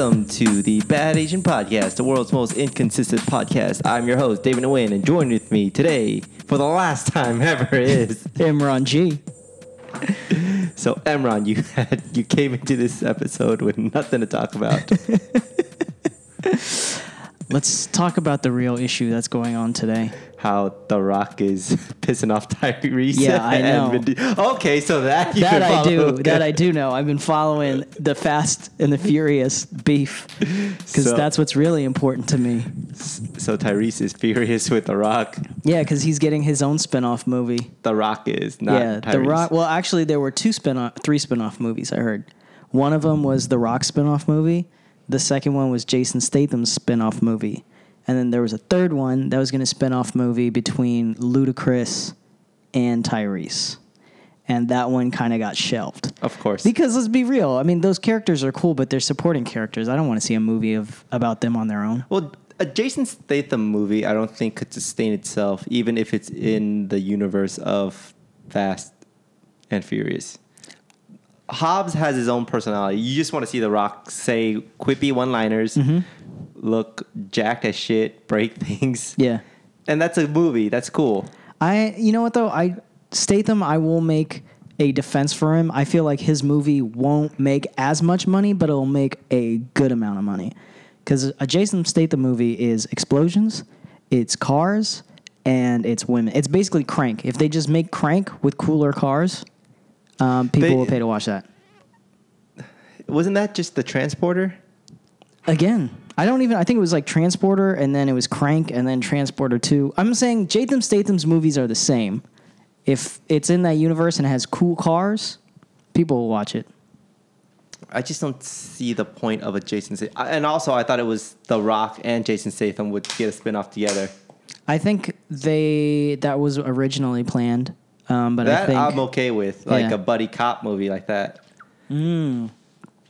welcome to the Bad Asian Podcast, the world's most inconsistent podcast. I'm your host, David Nguyen, and joined with me today, for the last time ever, is Imran G. so Imran. You had you came into this episode with nothing to talk about. Let's talk about the real issue that's going on today. How The Rock is pissing off Tyrese. Yeah, I and know. Vin okay, so that you That I do. follow. That I do know. I've been following the Fast and the Furious beef because So- that's what's really important to me. So Tyrese is furious with The Rock. Yeah, because he's getting his own spin-off movie. The Rock is not yeah, Tyrese. The Rock. Well, actually, there were two spin-off, three spin-off movies. I heard. One of them was the Rock spin-off movie. The second one was Jason Statham's spin-off movie, and then there was a third one that was going to spin-off movie between Ludacris and Tyrese, and that one kind of got shelved. Of course. Because let's be real. I mean, those characters are cool, but they're supporting characters. I don't want to see a movie of about them on their own. Well, a Jason Statham movie, I don't think could sustain itself, even if it's in the universe of Fast and Furious. Hobbs has his own personality. You just want to see The Rock say quippy one-liners, Mm-hmm. Look jacked as shit, break things, Yeah. and that's a movie. That's cool. I you know what though I Statham I will make a defense for him. I feel like his movie won't make as much money, but it'll make a good amount of money. Because a Jason Statham movie is explosions, it's cars, and it's women. It's basically Crank. If they just make Crank with cooler cars, um, people They- will pay to watch that. Wasn't that just the transporter? Again, I don't even. I think it was like Transporter, and then it was Crank, and then Transporter Two. I'm saying Jason Statham's movies are the same. If it's in that universe and it has cool cars, people will watch it. I just don't see the point of a Jason Statham. And also, I thought it was The Rock and Jason Statham would get a spin-off together. I think they that was originally planned, um, but I that think I'm okay with, like Yeah. a buddy cop movie like that.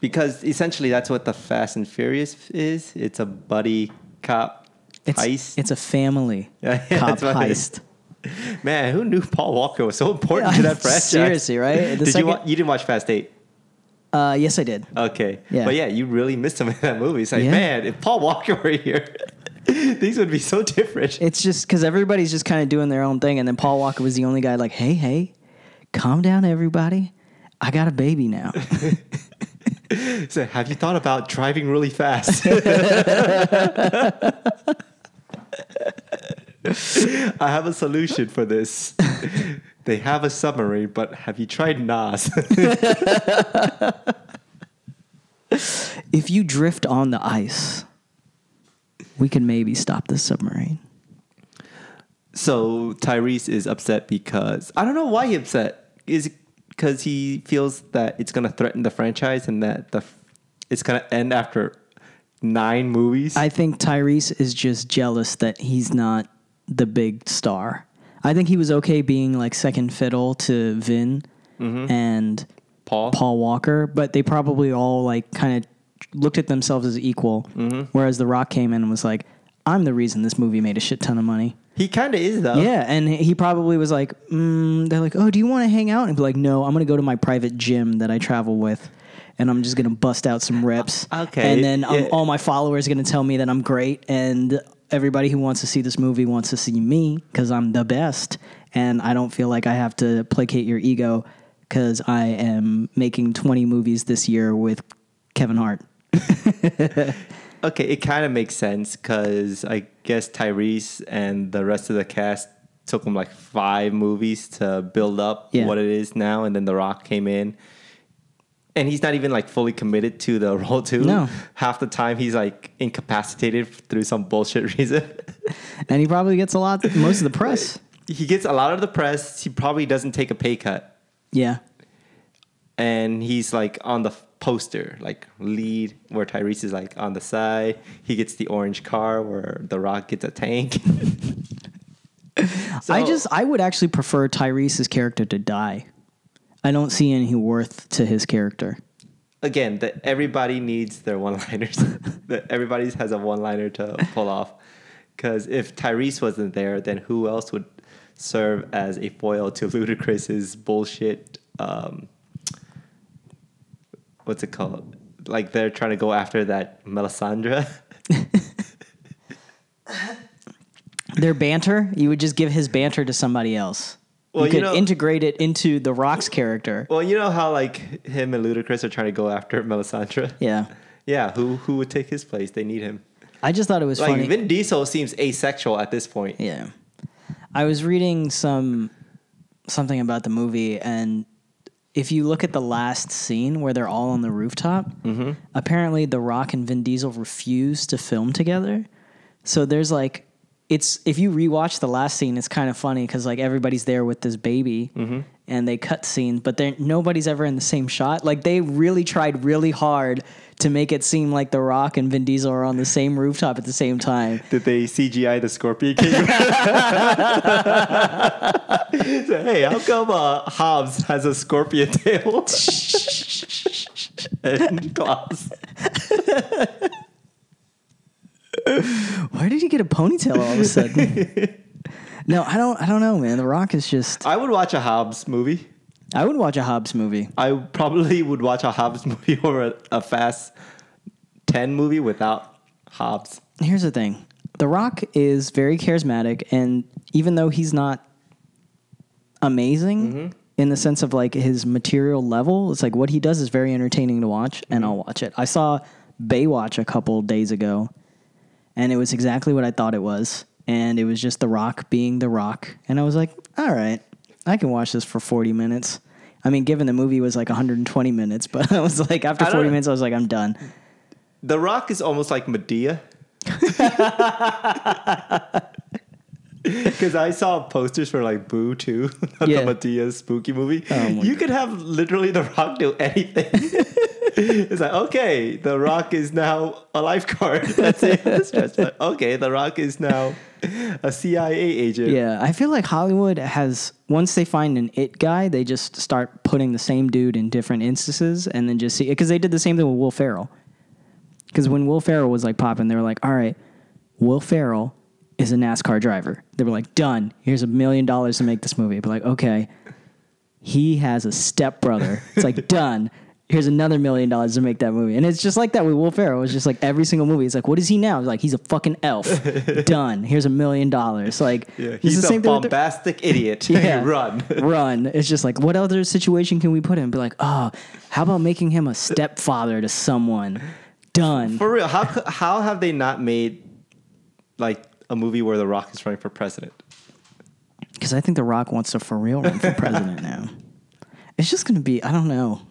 Because essentially, that's what the Fast and Furious is. It's a buddy cop it's heist. it's a family Yeah, yeah, cop that's what it is. heist. Man, who knew Paul Walker was so important to that franchise? seriously, right? Did second- you wa- you didn't watch Fast Eight? Uh, yes, I did. Okay, Yeah. but yeah, you really missed him in that movie. It's like, Yeah. man, if Paul Walker were here, things would be so different. It's just because everybody's just kind of doing their own thing, and then Paul Walker was the only guy like, "Hey, hey, calm down, everybody. I got a baby now." So, have you thought about driving really fast? I have a solution for this. They have a submarine, but have you tried Nas? if you drift on the ice, we can maybe stop this submarine. so Tyrese is upset because I don't know why he's upset. Is it because he feels that it's going to threaten the franchise and that the it's going to end after nine movies? I think Tyrese is just jealous that he's not the big star. I think he was okay being like second fiddle to Vin mm-hmm. and Paul. Paul Walker, but they probably all like kind of looked at themselves as equal. Mm-hmm. Whereas The Rock came in and was like, "I'm the reason this movie made a shit ton of money." He kind of is though. Yeah, and he probably was like, mm, "They're like, oh, do you want to hang out?" And be like, "No, I'm gonna go to my private gym that I travel with." And I'm just gonna bust out some reps. Okay, And then um, yeah. all my followers are gonna tell me that I'm great, and everybody who wants to see this movie wants to see me because I'm the best, and I don't feel like I have to placate your ego because I am making 20 movies this year with Kevin Hart. Okay, it kind of makes sense because I guess Tyrese and the rest of the cast took him like five movies to build up Yeah. what it is now, and then The Rock came in, and he's not even like fully committed to the role too. No. half the time he's like incapacitated through some bullshit reason. And he probably gets a lot, most of the press. he gets a lot of the press. He probably doesn't take a pay cut, Yeah. and he's like on the poster, like lead, where Tyrese is like on the side. He gets the orange car, where The Rock gets a tank. So- I just I would actually prefer Tyrese's character to die. I don't see any worth to his character. again that everybody needs their one-liners. that everybody has a one-liner to pull off. Because if Tyrese wasn't there, then who else would serve as a foil to Ludacris's bullshit? Um, what's it called? like they're trying to go after that Melisandre. Their banter, you would just give his banter to somebody else. Well, you you could know- integrate it into The Rock's character. well, you know how like him and Ludacris are trying to go after Melisandre. Yeah. Yeah, who who would take his place? They need him. I just thought it was Like funny. Vin Diesel seems asexual at this point. Yeah. I was reading some something about the movie and if you look at the last scene where they're all on the rooftop, Mm-hmm. apparently The Rock and Vin Diesel refuse to film together. So there's like it's if you rewatch the last scene, it's kind of funny because like everybody's there with this baby Mm-hmm. and they cut scene, but nobody's ever in the same shot. Like they really tried really hard to make it seem like The Rock and Vin Diesel are on the same rooftop at the same time. Did they CGI the Scorpion King? so, hey, how come uh, Hobbs has a scorpion tail and claws? Why did he get a ponytail all of a sudden? no, I don't. I don't know, man. The Rock is just. I would watch a Hobbs movie. I would watch a Hobbs movie. I probably would watch a Hobbs movie or a, a Fast 10 movie without Hobbs. Here's the thing: The Rock is very charismatic, and even though he's not amazing mm-hmm. in the sense of like his material level, it's like what he does is very entertaining to watch, and I'll mm-hmm. watch it. I saw Baywatch a couple days ago, and it was exactly what I thought it was, and it was just The Rock being The Rock, and I was like, all right, I can watch this for 40 minutes. I mean, given the movie was like 120 minutes, but I was like, after 40 minutes, I was like, I'm done. The Rock is almost like Madea. Because I saw posters for like Boo too, Yeah. the Madea spooky movie. Oh you could have literally The Rock do anything. it's like okay, The Rock is now a lifeguard. That's it. Just like, okay, The Rock is now a CIA agent. Yeah, I feel like Hollywood has once they find an it guy, they just start putting the same dude in different instances, and then just see because they did the same thing with Will Ferrell. Because when Will Ferrell was like popping, they were like, "All right, Will Ferrell is a NASCAR driver." They were like, "Done. Here's a million dollars to make this movie." But like, okay, he has a stepbrother. It's like done. Here's another million dollars to make that movie, and it's just like that with Will Ferrell. It's just like every single movie. It's like, what is he now? It's like he's a fucking elf. Done. Here's a million dollars. Like Yeah, he's the a same with bombastic idiot. yeah. Run. Run. It's just like, what other situation can we put him? Be like, oh, how about making him a stepfather to someone? Done. For real, how how have they not made like a movie where The Rock is running for president? Because I think The Rock wants to for real run for president now. It's just going to be, I don't know.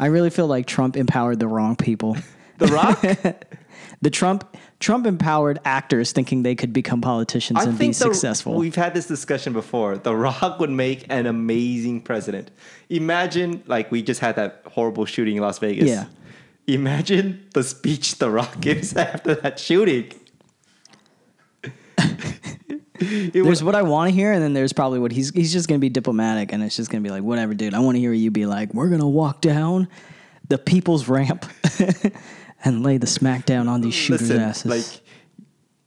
I really feel like Trump empowered the wrong people. The Rock? The Trump Trump empowered actors thinking they could become politicians I and be the, successful. We've had this discussion before. The Rock would make an amazing president. Imagine, like, we just had that horrible shooting in Las Vegas. Yeah. Imagine the speech The Rock gives after that shooting. There's was what I want to hear, and then there's probably what he's he's just gonna be diplomatic, and it's just gonna be like, whatever, dude. I want to hear you be like, we're gonna walk down the people's ramp and lay the smackdown on these shooters' listen, asses. like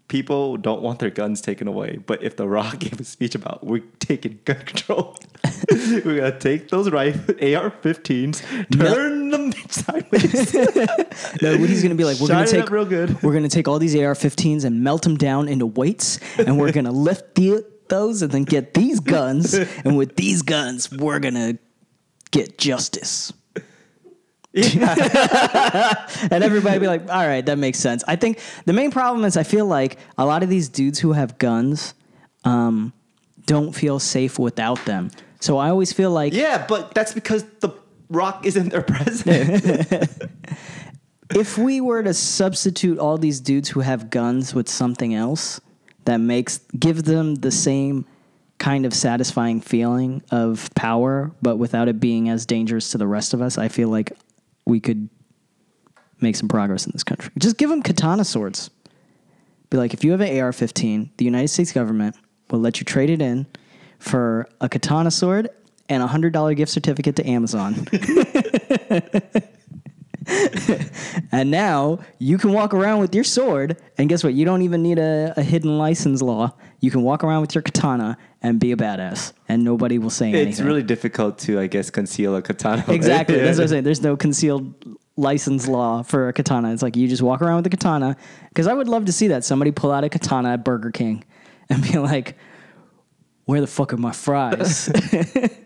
people don't want their guns taken away. But if The Rock gave a speech about we're taking gun control, we're gonna take those rifle AR-15s, turn them sideways. no, he's gonna be like, we're Shine gonna take real good. we're gonna take all these AR-15s and melt them down into weights, and we're gonna lift the, those and then get these guns, and with these guns, we're gonna get justice. and everybody be like, all right, that makes sense. I think the main problem is I feel like a lot of these dudes who have guns um, don't feel safe without them. So I always feel like Yeah, but that's because The Rock isn't their president. if we were to substitute all these dudes who have guns with something else that makes give them the same kind of satisfying feeling of power, but without it being as dangerous to the rest of us, I feel like we could make some progress in this country. Just give them katana swords. Be like, if you have an AR-15, the United States government will let you trade it in for a katana sword and a hundred dollar gift certificate to Amazon. and now you can walk around with your sword, and guess what? You don't even need a, a hidden license law. You can walk around with your katana and be a badass, and nobody will say anything. it's really difficult to, I guess, conceal a katana. exactly. Yeah. That's what I'm saying. There's no concealed license law for a katana. It's like you just walk around with a katana. Because I would love to see that somebody pull out a katana at Burger King and be like, "Where the fuck are my fries?"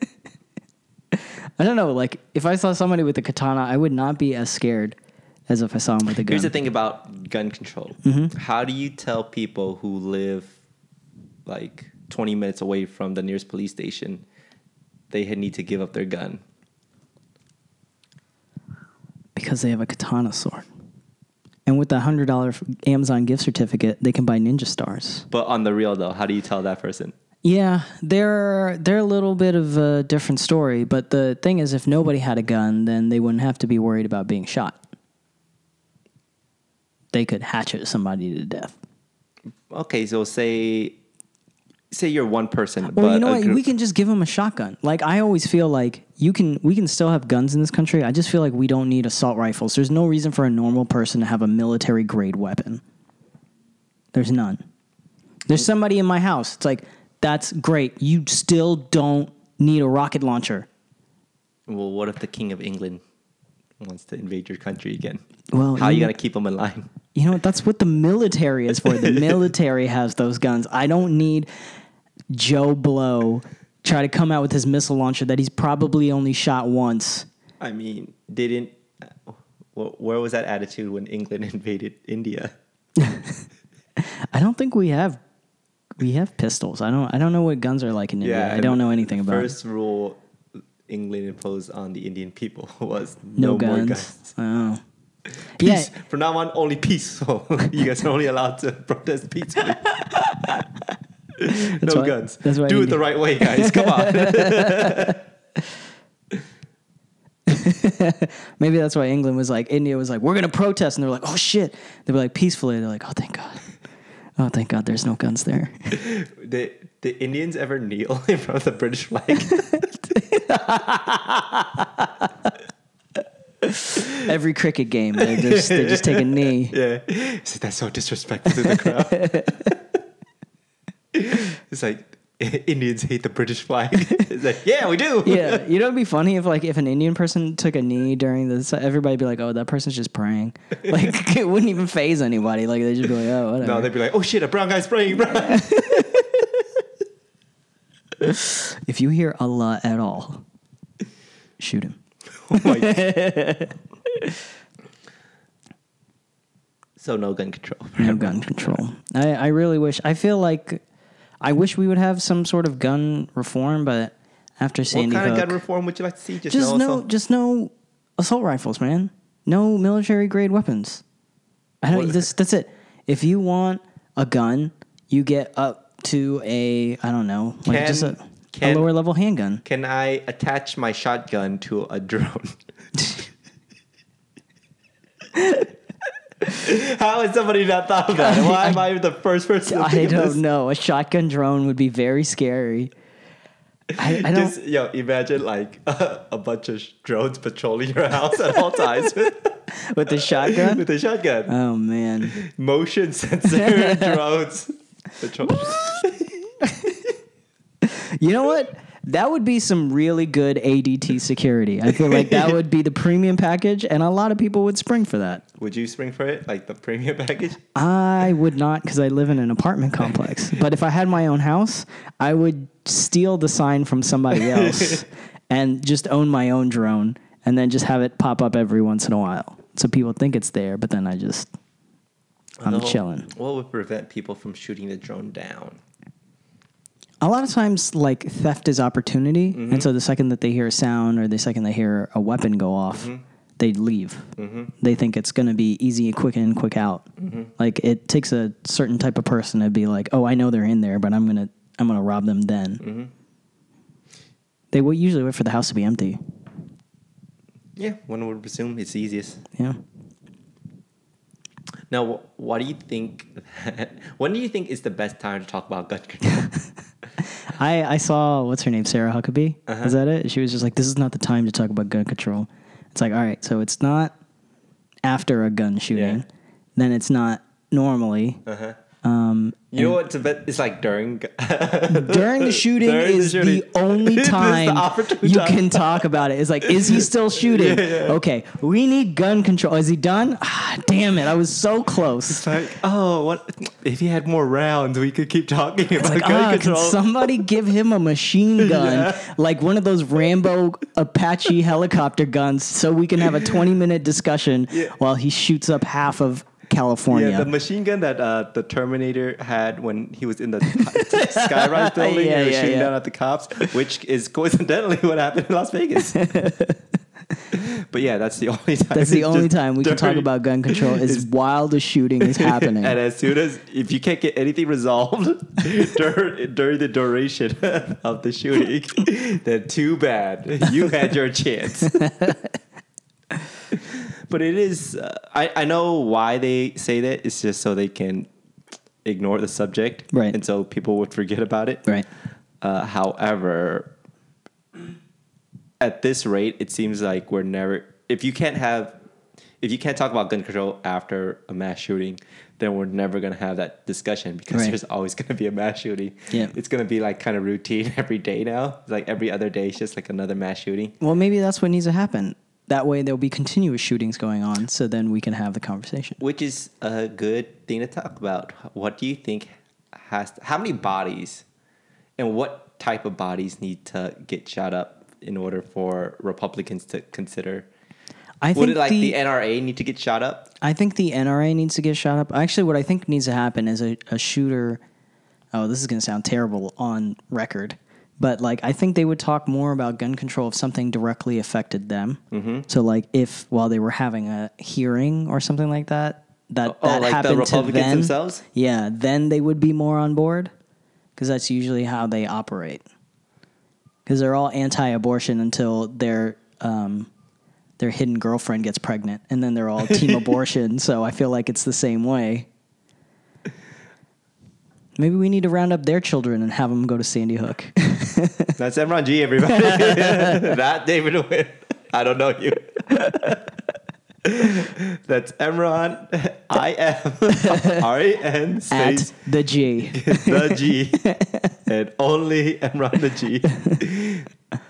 I don't know. Like if I saw somebody with a katana, I would not be as scared as if I saw him with a gun. Here's the thing about gun control. Mm-hmm. How do you tell people who live like 20 minutes away from the nearest police station they need to give up their gun? because they have a katana sword. And with the hundred dollar Amazon gift certificate, they can buy ninja stars. But on the real though, how do you tell that person? Yeah, they're they're a little bit of a different story, but the thing is, if nobody had a gun, then they wouldn't have to be worried about being shot. They could hatchet somebody to death. Okay, so say say you're one person, Well, but you know what? group- We can just give them a shotgun. Like I always feel like you can. We can still have guns in this country. I just feel like we don't need assault rifles. There's no reason for a normal person to have a military grade weapon. There's none. There's somebody in my house. It's like that's great. You still don't need a rocket launcher. Well, what if the king of England wants to invade your country again? Well, how are you you- gonna keep him in line? You know? That's what the military is for. The military has those guns. I don't need Joe Blow try to come out with his missile launcher that he's probably only shot once. I mean, didn't uh, where was that attitude when England invaded India? I don't think we have we have pistols. I don't I don't know what guns are like in India. I don't know anything about it. First rule England imposed on the Indian people was no, no, guns. more guns. Oh. Peace. Yeah, From now on, only peace. So you guys are only allowed to protest peacefully. no why- guns. Do it the right way, guys. Come on. maybe that's why England was like India was like we're going to protest and they're like oh shit. They were like peacefully. They're like oh thank God. Oh thank God there's no guns there. the the Indians ever kneel in front of the British flag? Every cricket game they just they just take a knee. yeah. It's like, That's so disrespectful to the crowd. it's like Indians hate the British flag. It's like, yeah, we do. yeah, you know it'd be funny if like if an Indian person took a knee during this, everybody'd be like, "Oh, that person's just praying." Like it wouldn't even phase anybody. Like they'd just be like, "Oh, whatever." No, they'd be like, oh shit, a brown guy's praying. Brown. if you hear Allah at all, shoot him. oh so no gun control. No gun control. I, I really wish. I feel like I wish we would have some sort of gun reform, but after What Sandy kind Hook, of gun reform would you like to see? Just, just no, assault? just no assault rifles, man. No military grade weapons. I don't. What- That's it. If you want a gun, you get up to a I don't know, like Can- just a, a lower level handgun. Can I attach my shotgun to a drone? How has somebody not thought of that? Why am I the first person? To I think of don't know. A shotgun drone would be very scary. I, I. Just yo, imagine like a bunch of drones patrolling your house at all times with, the shotgun. with a shotgun. oh man. Motion sensor drones. You know what? That would be some really good ADT security. I feel like that would be the premium package, and a lot of people would spring for that. Would you spring for it, like the premium package? I would not because I live in an apartment complex. But if I had my own house, I would steal the sign from somebody else and just own my own drone and then just have it pop up every once in a while. So people think it's there, but then I just, I'm chilling. What would prevent people from shooting the drone down? A lot of times, like theft is opportunity, and mm-hmm. so the second that they hear a sound or the second they hear a weapon go off, mm-hmm. They leave. Mm-hmm. They think it's going to be easy, quick in, quick out. Mm-hmm. Like it takes a certain type of person to be like, "Oh, I know they're in there, but I'm gonna, I'm gonna rob them." Then mm-hmm. they will usually wait for the house to be empty. Yeah, one would presume it's easiest. Yeah. Now, what do you think? when do you think is the best time to talk about gun control? I, I saw what's her name Sarah Huckabee. Uh-huh. Is that it? She was just like, "This is not the time to talk about gun control." It's like, all right, so it's not after a gun shooting, Yeah. then it's not normally, uh-huh. Um, You know what? Tibet is like during during the shooting During is the, shooting. only This is the time you time. can talk about it. It's like, is he still shooting? Okay, we need gun control. Is he done? Ah, damn it! I was so close. It's like, oh, what if he had more rounds? We could keep talking about Like, gun ah, control. somebody give him a machine gun, Yeah. like one of those Rambo Apache helicopter guns, so we can have a 20 minute discussion Yeah. while he shoots up half of California. yeah, the machine gun that uh, the Terminator had when he was in the skyrise building Yeah, and was yeah, shooting yeah. down at the cops, which is coincidentally what happened in Las Vegas. but yeah, that's the only time. That's the only time we can talk about gun control is while the shooting is happening. And as soon as if you can't get anything resolved during, during the duration of the shooting, then too bad. You had your chance. But it is. Uh, I I know why they say that. It's just so they can ignore the subject, Right. And so people would forget about it, right. Uh, however, at this rate, it seems like we're never. If you can't have, if you can't talk about gun control after a mass shooting, then we're never gonna have that discussion because Right. there's always gonna be a mass shooting. Yeah. it's gonna be like kind of routine every day now. Like every other day, it's just like another mass shooting. Well, maybe that's what needs to happen. That way, there'll be continuous shootings going on, so then we can have the conversation. Which is a good thing to talk about. What do you think has how many bodies and what type of bodies need to get shot up in order for Republicans to consider? I Would think it like the, the, NRA need to get shot up? I think the NRA needs to get shot up. Actually, what I think needs to happen is a, a shooter. Oh, this is going to sound terrible on record, but like I think they would talk more about gun control if something directly affected them. Mm-hmm. So, like if while they were having a hearing or something like that, that Oh, that like the happened Republicans to them, themselves? Yeah, then they would be more on board because that's usually how they operate. Because they're all anti-abortion until their um, their hidden girlfriend gets pregnant, and then they're all team abortion. So I feel like it's the same way. Maybe we need to round up their children and have them go to Sandy Hook. That's Imran G, everybody. Not David Nguyen. I don't know you. That's Imran. I am R A N at the G. the G and only Imran the G.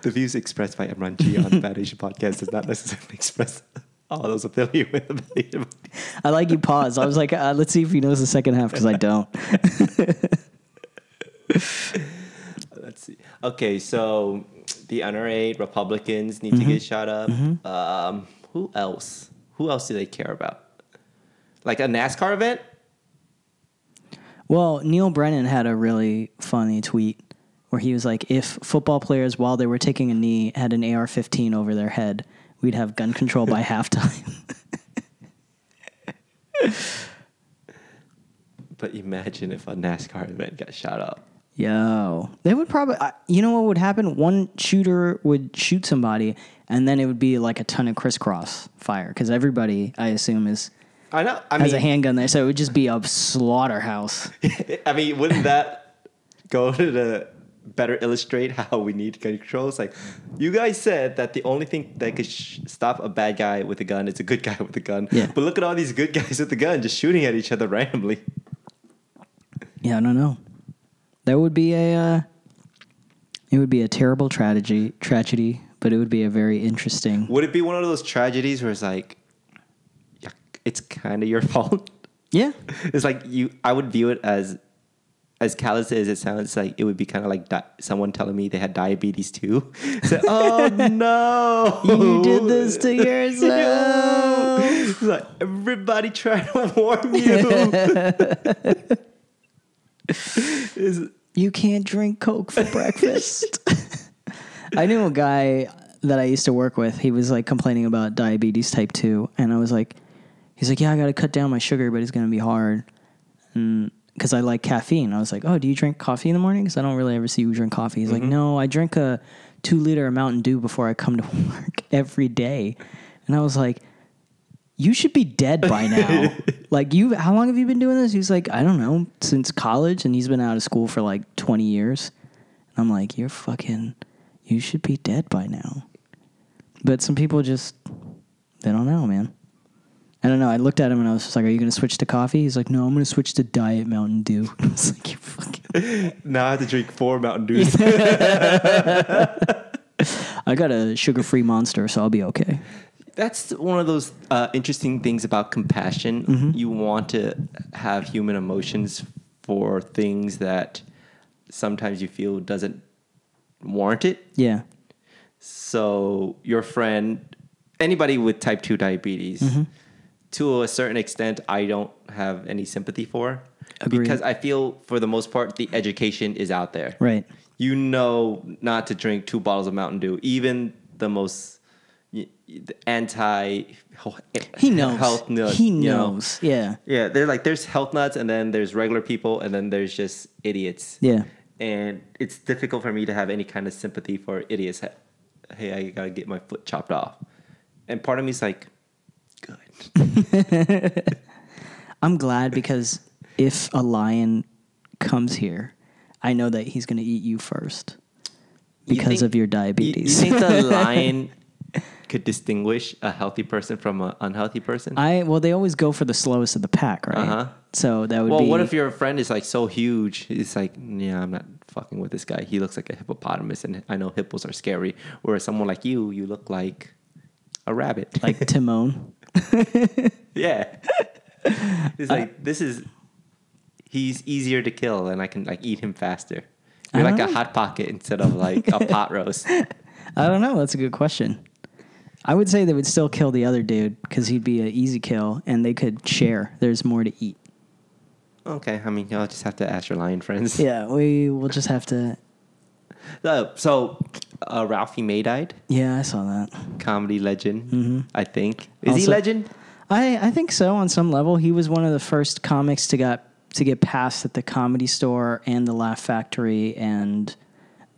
The views expressed by Imran G on the Bad Asian podcast does not necessarily express all those affiliated with the Bad Asian podcast. I like you pause. I was like, uh, let's see if he knows the second half because I don't. Let's see. Okay, so the NRA Republicans need to get shot up. Um, who else? Who else do they care about? Like a NASCAR event? Well, Neal Brennan had a really funny tweet where he was like, if football players, while they were taking a knee, had an AR 15 over their head, we'd have gun control by halftime. But imagine if a NASCAR event got shot up. Yo, they would probably, I- you know what would happen? One shooter would shoot somebody, and then it would be like a ton of crisscross fire because everybody, I assume, is I know. I mean has a handgun there, so it would just be a slaughterhouse. I mean, wouldn't that go to the better illustrate how we need gun control? It's like you guys said that the only thing that could sh- stop a bad guy with a gun is a good guy with a gun. Yeah. But look at all these good guys with a gun just shooting at each other randomly. Yeah, I don't know. That would be a, uh, it would be a terrible tragedy, tragedy, but it would be a very interesting. Would it be one of those tragedies where it's like, it's kind of your fault? Yeah, It's like you. I would view it as, as callous as it sounds. Like it would be kind of like di- someone telling me they had diabetes too. So, oh no, you did this to yourself. Like everybody trying to warn you. You can't drink Coke for breakfast. I knew a guy that I used to work with. He was like complaining about diabetes type 2. And I was like, he's like, yeah, I got to cut down my sugar, but it's going to be hard. And because I like caffeine. I was like, oh, do you drink coffee in the morning? Because I don't really ever see you drink coffee. He's like, mm-hmm. no, I drink a two liter of Mountain Dew before I come to work every day. And I was like, you should be dead by now. like you how long have you been doing this? He's like, I don't know, since college and he's been out of school for like 20 years. And I'm like, you're fucking you should be dead by now. But some people just they don't know, man. I don't know. I looked at him and I was just like, "Are you going to switch to coffee?" He's like, "No, I'm going to switch to Diet Mountain Dew." I was like, "You fucking." Now I have to drink four Mountain Dews. I got a sugar-free monster, so I'll be okay. That's one of those uh, interesting things about compassion. Mm-hmm. You want to have human emotions for things that sometimes you feel doesn't warrant it. Yeah. So your friend, anybody with type two diabetes, Mm-hmm. To a certain extent, I don't have any sympathy for Agreed. because I feel for the most part the education is out there. Right. You know not to drink two bottles of Mountain Dew, even the most y- y- the anti. He knows. Health nut, he you know. knows. Yeah. Yeah, they're like there's health nuts, and then there's regular people, and then there's just idiots Yeah. and it's difficult for me to have any kind of sympathy for idiots. Hey, I gotta get my foot chopped off, and part of me is like. I'm glad because if a lion comes here, I know that he's going to eat you first You because think- of your You, you diabetes. think the lion could distinguish a healthy person from an unhealthy person? I well, they always go for the slowest of the pack, right? Uh-huh. So that would well, be. what if your friend is like so huge? It's like, yeah, I'm not fucking with this guy. He looks like a hippopotamus, and I know hippos are scary. Whereas someone like you, you look like a rabbit. like Timon? Yeah. It's like this is he's easier to kill and I can like eat him faster. You're like a Oh. hot pocket instead of like a pot roast. I don't know. That's a good question. I would say they would still kill the other dude because he'd be an easy kill, and they could share. There's more to eat. Okay, I mean you'll just have to ask your lion friends. Yeah, we will just have to. Uh, so uh, Ralphie May died, Yeah, I saw that. comedy legend. I think is he Also- legend? I, I think so on some level. He was one of the first comics to got to get passed at the comedy store and the Laugh Factory and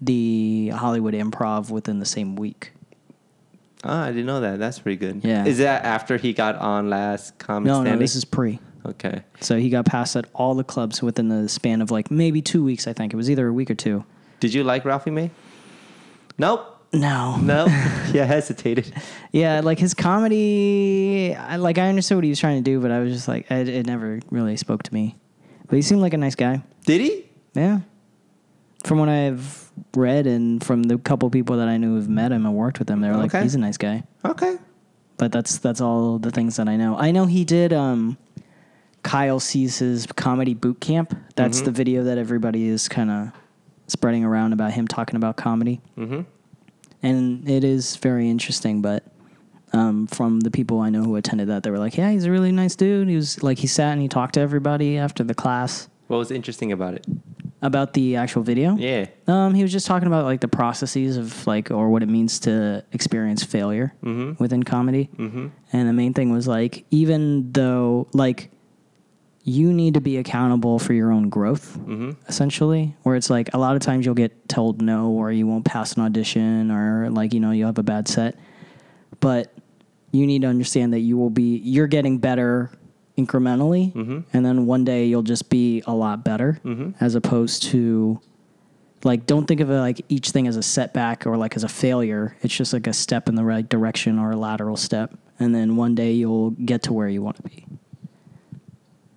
the Hollywood Improv within the same week. Oh, I didn't know that. That's pretty good. Yeah. Is that after he got on last comic No, standing? no, this is pre. okay. So he got passed at all the clubs within the span of like maybe two weeks. I think it was either a week or two. Did you like Ralphie May? Nope. No, No. yeah, hesitated. yeah, like his comedy. I like I understood what he was trying to do, but I was just like, it, it never really spoke to me. But he seemed like a nice guy. Did he? Yeah. From what I've read and from the couple people that I knew who've met him and worked with him, they're like, Okay. he's a nice guy. Okay. But that's that's all the things that I know. I know he did um Kyle Cease's comedy boot camp. That's Mm-hmm. the video that everybody is kind of spreading around about him talking about comedy. Mm-hmm. And it is very interesting, but um, from the people I know who attended that, they were like, "Yeah, he's a really nice dude." He was like, he sat and he talked to everybody after the class What was interesting about it? about the actual video. Yeah. Um, he was just talking about like the processes of like or what it means to experience failure Mhm. within comedy. Mm-hmm. And the main thing was like even though like you need to be accountable for your own growth Mm-hmm. essentially where it's like a lot of times you'll get told no or you won't pass an audition or like you know you'll have a bad set but you need to understand that you will be you're getting better incrementally Mhm. and then one day you'll just be a lot better Mhm. as opposed to like don't think of it like each thing as a setback or like as a failure it's just like a step in the right direction or a lateral step and then one day you'll get to where you want to be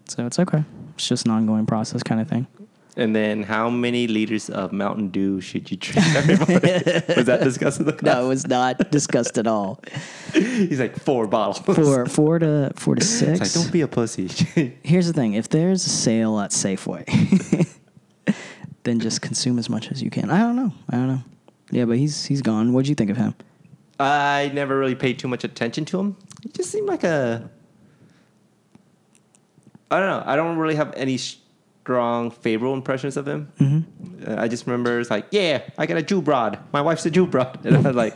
so it's okay it's just an ongoing process kind of thing And then, how many liters of Mountain Dew should you drink every morning? was that discussed in the class? no it was not discussed at all He's like four bottles. four four to four to six like, don't be a pussy. here's the thing if there's a sale at safeway then just consume as much as you can i don't know i don't know yeah but he's he's gone what'd you think of him I never really paid too much attention to him. He just seemed like a. I don't know. I don't really have any strong favorable impressions of him. Mm-hmm. Uh, I just remember it's like, yeah, I got a Jew broad. My wife's a Jew broad. And I was like,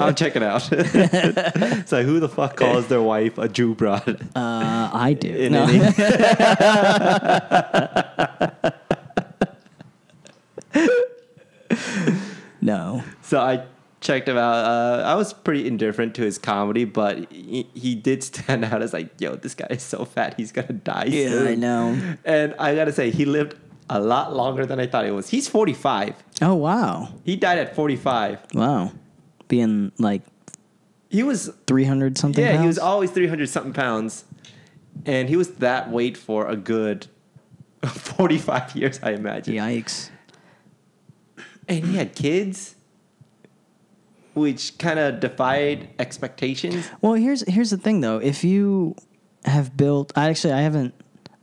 I'll check it out. it's like, who the fuck calls their wife a Jew broad? uh i do In No. any- no So I checked him out. Uh, I was pretty indifferent to his comedy, but he, he did stand out as like, yo, this guy is so fat, he's gonna die. yeah soon. i know And I gotta say, he lived a lot longer than I thought he was. He's 45. oh wow He died at 45. wow being like he was three hundred something. yeah, he was always three hundred something pounds, and he was that weight for a good forty five years, I imagine. Yikes! And he had kids, which kind of defied expectations. Well, here's here's the thing though. If you have built, I actually I haven't.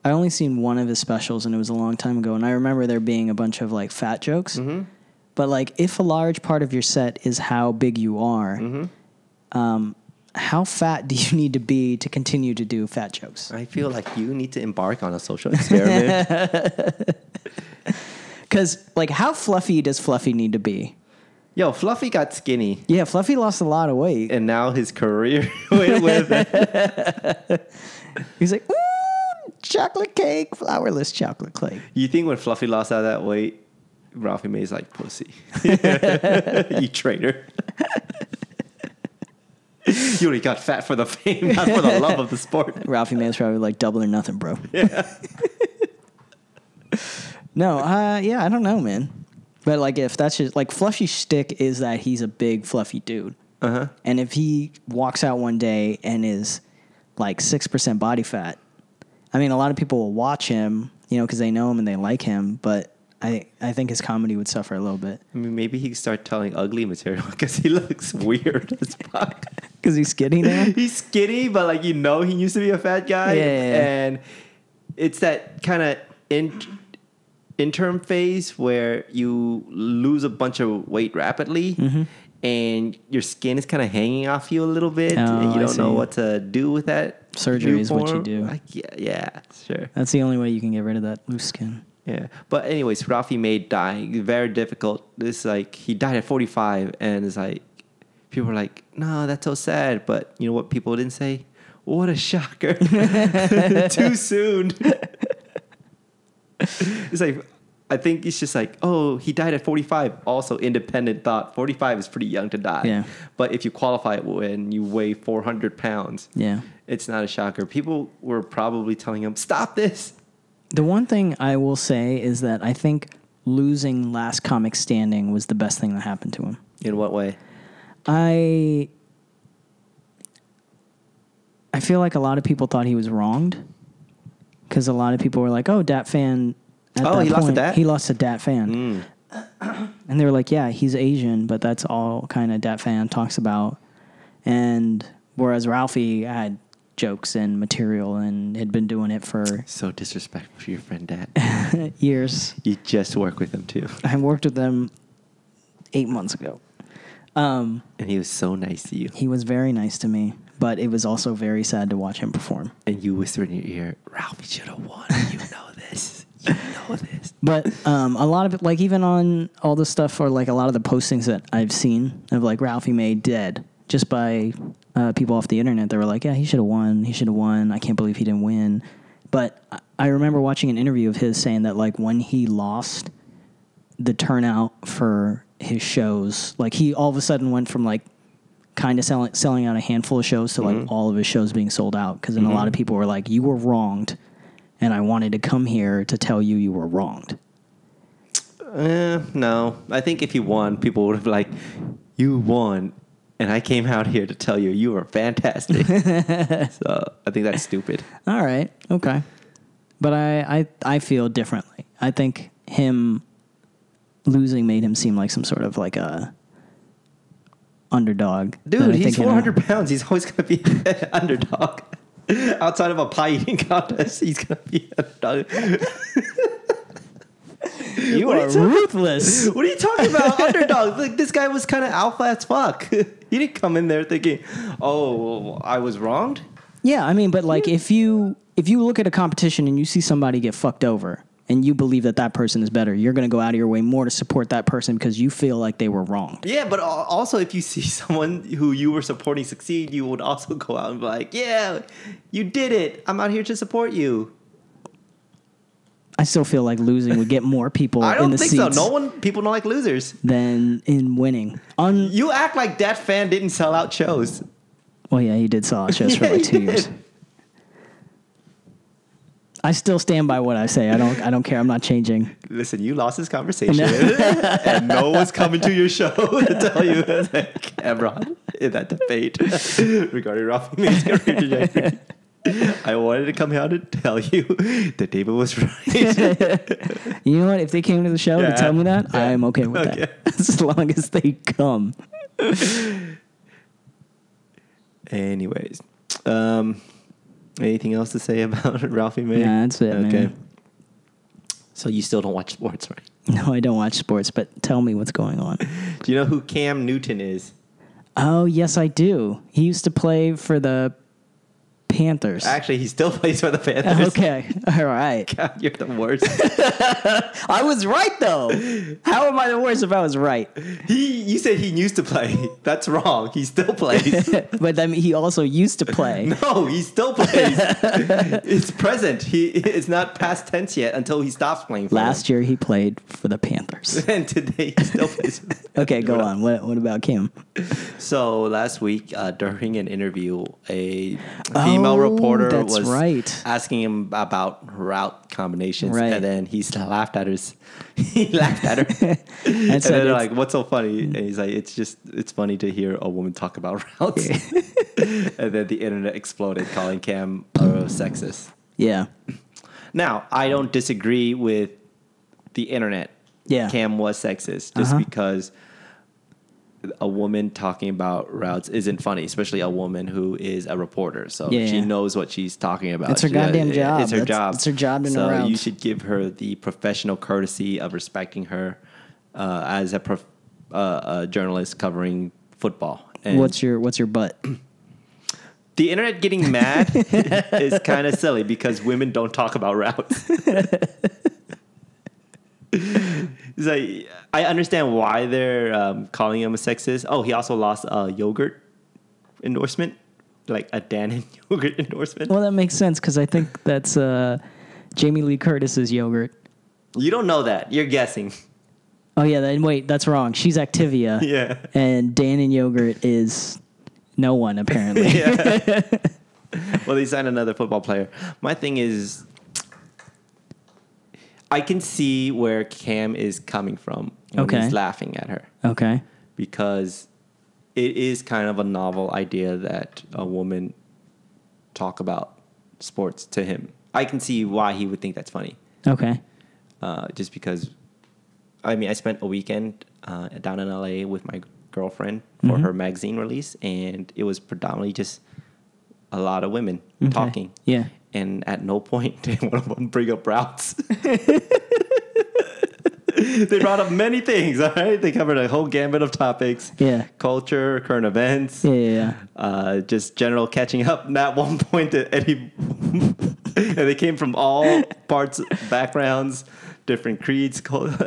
I only seen one of his specials, and it was a long time ago. And I remember there being a bunch of like fat jokes. Mm-hmm. But like, if a large part of your set is how big you are, Mm-hmm. um, how fat do you need to be to continue to do fat jokes? I feel like you need to embark on a social experiment. Because like, how fluffy does Fluffy need to be? Yo, Fluffy got skinny, Yeah, Fluffy lost a lot of weight. and now his career went with it. He's like, ooh, chocolate cake, flourless chocolate cake. You think when Fluffy lost all that weight, Ralphie May's like pussy. you traitor. you only got fat for the fame, not for the love of the sport. Ralphie May's probably like double or nothing, bro. Yeah. no, uh, yeah, I don't know, man. But like, if that's just like Fluffy's Stick is that he's a big fluffy dude, Uh huh. and if he walks out one day and is like six percent body fat, I mean, a lot of people will watch him, you know, because they know him and they like him. But I, I think his comedy would suffer a little bit I mean, maybe he could start telling ugly material because he looks weird as fuck. because he's skinny now. He's skinny, but like you know, he used to be a fat guy. Yeah, yeah, yeah. And it's that kind of in, interim phase where you lose a bunch of weight rapidly. Mm-hmm. And your skin is kind of hanging off you a little bit, Oh, and you don't know what to do with that. Surgery is what you do. Like, yeah, yeah, sure. That's the only way you can get rid of that loose skin. Yeah, but anyways, Ralphie May dying very difficult. It's like he died at forty five, and it's like people are like, "No, that's so sad." But you know what? People didn't say, "What a shocker!" Too soon. it's like I think it's just like, "Oh, he died at 45. Also, independent thought: forty five is pretty young to die. Yeah. But if you qualify it when you weigh four hundred pounds, Yeah. it's not a shocker. People were probably telling him, "Stop this." The one thing I will say is that I think losing Last Comic Standing was the best thing that happened to him. In what way? I I feel like a lot of people thought he was wronged because a lot of people were like, "Oh, Dat Phan." Oh, he lost to point, Dat? He lost to Dat Phan, Mm. and they were like, "Yeah, he's Asian, but that's all kind of Dat Phan talks about." And whereas Ralphie had jokes and material and had been doing it for So disrespectful to your friend dad. years, you just work with him too. I worked with them eight months ago. Um, And he was so nice to you. he was very nice to me, but it was also very sad to watch him perform. And you whisper in your ear, Ralphie should have won. You know this. You know this. But um, a lot of it, like even on all the stuff or like a lot of the postings that I've seen of like Ralphie May dead, just by uh, people off the internet, they were like, "Yeah, he should have won. He should have won. I can't believe he didn't win." But I- I remember watching an interview of his saying that like when he lost, the turnout for his shows, like he all of a sudden went from like kind of selling selling out a handful of shows to like all of his shows being sold out because then a lot of people were like, "You were wronged." And I wanted to come here to tell you you were wronged. Uh, no. I think if he won, people would have like, you won. And I came out here to tell you you were fantastic. so I think that's stupid. All right, okay, but I, I I feel differently. I think him losing made him seem like some sort of like a underdog. Dude, he's think in 400 pounds. He's always going to be an underdog. Outside of a pie eating contest, he's going to be an underdog. You What are are you talking- ruthless. What are you talking about? Underdog. Like this guy was kind of alpha as fuck. he didn't come in there thinking, "Oh, I was wronged." yeah, I mean, but like if you if you look at a competition and you see somebody get fucked over and you believe that that person is better, you're going to go out of your way more to support that person because you feel like they were wrong. Yeah, but also if you see someone who you were supporting succeed, you would also go out and be like, "Yeah, you did it. I'm out here to support you." I still feel like losing would get more people I in don't the think so. No one, people don't like losers. than in winning. Un- You act like Dat Phan didn't sell out shows. Well, yeah, he did sell out shows for like two years. I still stand by what I say. I don't. I don't care. I'm not changing. Listen, you lost this conversation, and no one's coming to your show to tell you, like, Imran, in that debate regarding career trajectory. I wanted to come out and tell you that David was right. You know what? If they came to the show Yeah. to tell me that, Yeah. I am okay with Okay. that. As long as they come. Anyways, um, anything else to say about Ralphie May? Nah, that's it, man. Okay. So you still don't watch sports, right? No, I don't watch sports, but tell me what's going on. Do you know who Cam Newton is? Oh, yes, I do. He used to play for the Panthers. Actually, he still plays for the Panthers. Okay. All right. God, you're the worst. I was right, though. How am I the worst if I was right? he, you said he used to play. That's wrong. He still plays. but I mean, he also used to play. no, he still plays. it's present. He it's not past tense yet until he stops playing. For Last year, he played for the Panthers. and today he still plays. Okay, go on. What, what about Kim? So last week, uh, during an interview, a female Oh, reporter was right. asking him about route combinations, Right. and then he laughed at her. He laughed at her, and, And they're like, "What's so funny?" And he's like, "It's just it's funny to hear a woman talk about routes." and then the internet exploded, calling Cam a sexist. Yeah. Now, I don't disagree with the internet. Yeah. Cam was sexist just Uh-huh. because a woman talking about routes isn't funny, especially a woman who is a reporter. So Yeah, she yeah. knows what she's talking about. It's her She- goddamn uh, job. It's her That's- job. it's her job to know So you should give her the professional courtesy of respecting her uh, as a, prof- uh, a journalist covering football. And What's your What's your butt? the internet getting mad is kind of silly because women don't talk about routes. it's like I understand why they're um, calling him a sexist. Oh, he also lost a yogurt endorsement, like a Dannon yogurt endorsement. Well, that makes sense because I think that's uh, Jamie Lee Curtis's yogurt. You don't know that. You're guessing. Oh yeah, then wait, that's wrong. She's Activia. Yeah. And Dannon Yogurt is no one apparently. Well, they signed another football player. My thing is, I can see where Cam is coming from when Okay. he's laughing at her. Okay. because it is kind of a novel idea that a woman talk about sports to him. I can see why he would think that's funny. Okay. Uh, just because, I mean, I spent a weekend uh, down in LA with my girlfriend for Mhm. her magazine release, and it was predominantly just a lot of women Okay. talking. Yeah. And at no point did one of them bring up routes. they brought up many things, all right? They covered a whole gambit of topics Yeah. culture, current events, Yeah. Yeah. yeah. uh, just general catching up. And at one point, that Eddie, and they came from all parts, backgrounds, different creeds.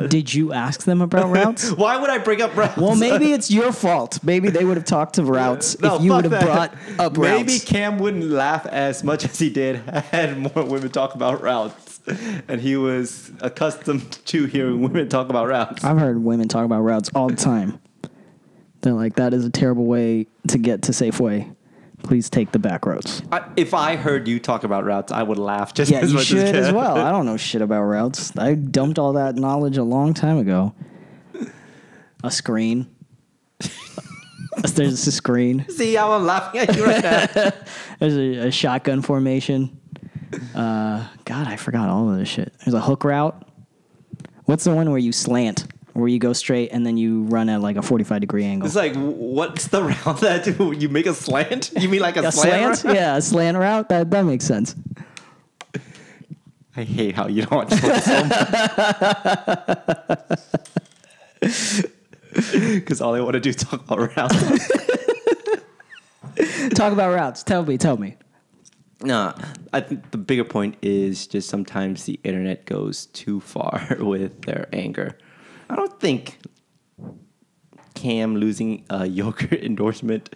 Did you ask them about routes? Why would I bring up routes? Well, maybe it's your fault. Maybe they would have talked to routes No, if you would have brought up Maybe routes. Maybe Cam wouldn't laugh as much as he did had more women talk about routes, and he was accustomed to hearing women talk about routes. I've heard women talk about routes all the time. They're like, that is a terrible way to get to Safeway. Please take the back roads. I, if I heard you talk about routes, I would laugh just Yeah, as you much should as Cam. well. I don't know shit about routes. I dumped all that knowledge a long time ago. A screen. There's a screen. See how I'm laughing at you right now. There's a, a shotgun formation. Uh, God, I forgot all of this shit. There's a hook route. What's the one where you slant, where you go straight and then you run at like a 45 degree angle? It's like, what's the route that you make a slant? You mean like a, a slant? slant? Yeah, a slant route. That that makes sense. I hate how you don't watch much. Because all I want to do is talk about routes. Talk about routes. Tell me. Tell me. no, I think the bigger point is just sometimes the internet goes too far with their anger. I don't think Cam losing a yogurt endorsement.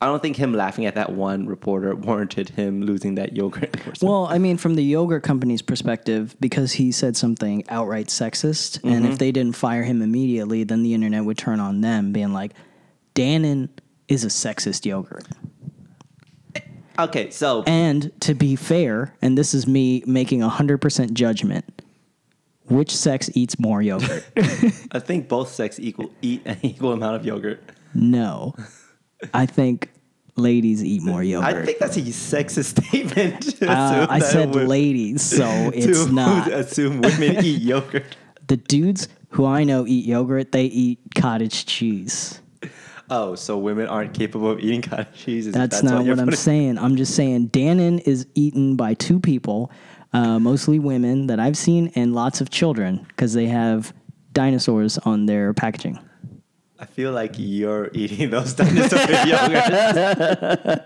I don't think him laughing at that one reporter warranted him losing that yogurt endorsement. Well, I mean, from the yogurt company's perspective, because he said something outright sexist, and Mm-hmm. if they didn't fire him immediately, then the internet would turn on them, being like, Dannon is a sexist yogurt. okay, so And to be fair, and this is me making a 100% judgment, which sex eats more yogurt? I think both sex equal eat an equal amount of yogurt. no. I think ladies eat more yogurt. I think that's a sexist statement. Uh, I said ladies, so it's not. assume women eat yogurt. The dudes who I know eat yogurt, they eat cottage cheese. Oh, so women aren't capable of eating cottage cheese? Is- That's, not you're what I'm saying. I'm just saying Dannon is eaten by two people, uh, mostly women that I've seen, and lots of children because they have dinosaurs on their packaging. I feel like you're eating those dinosaur yogurts.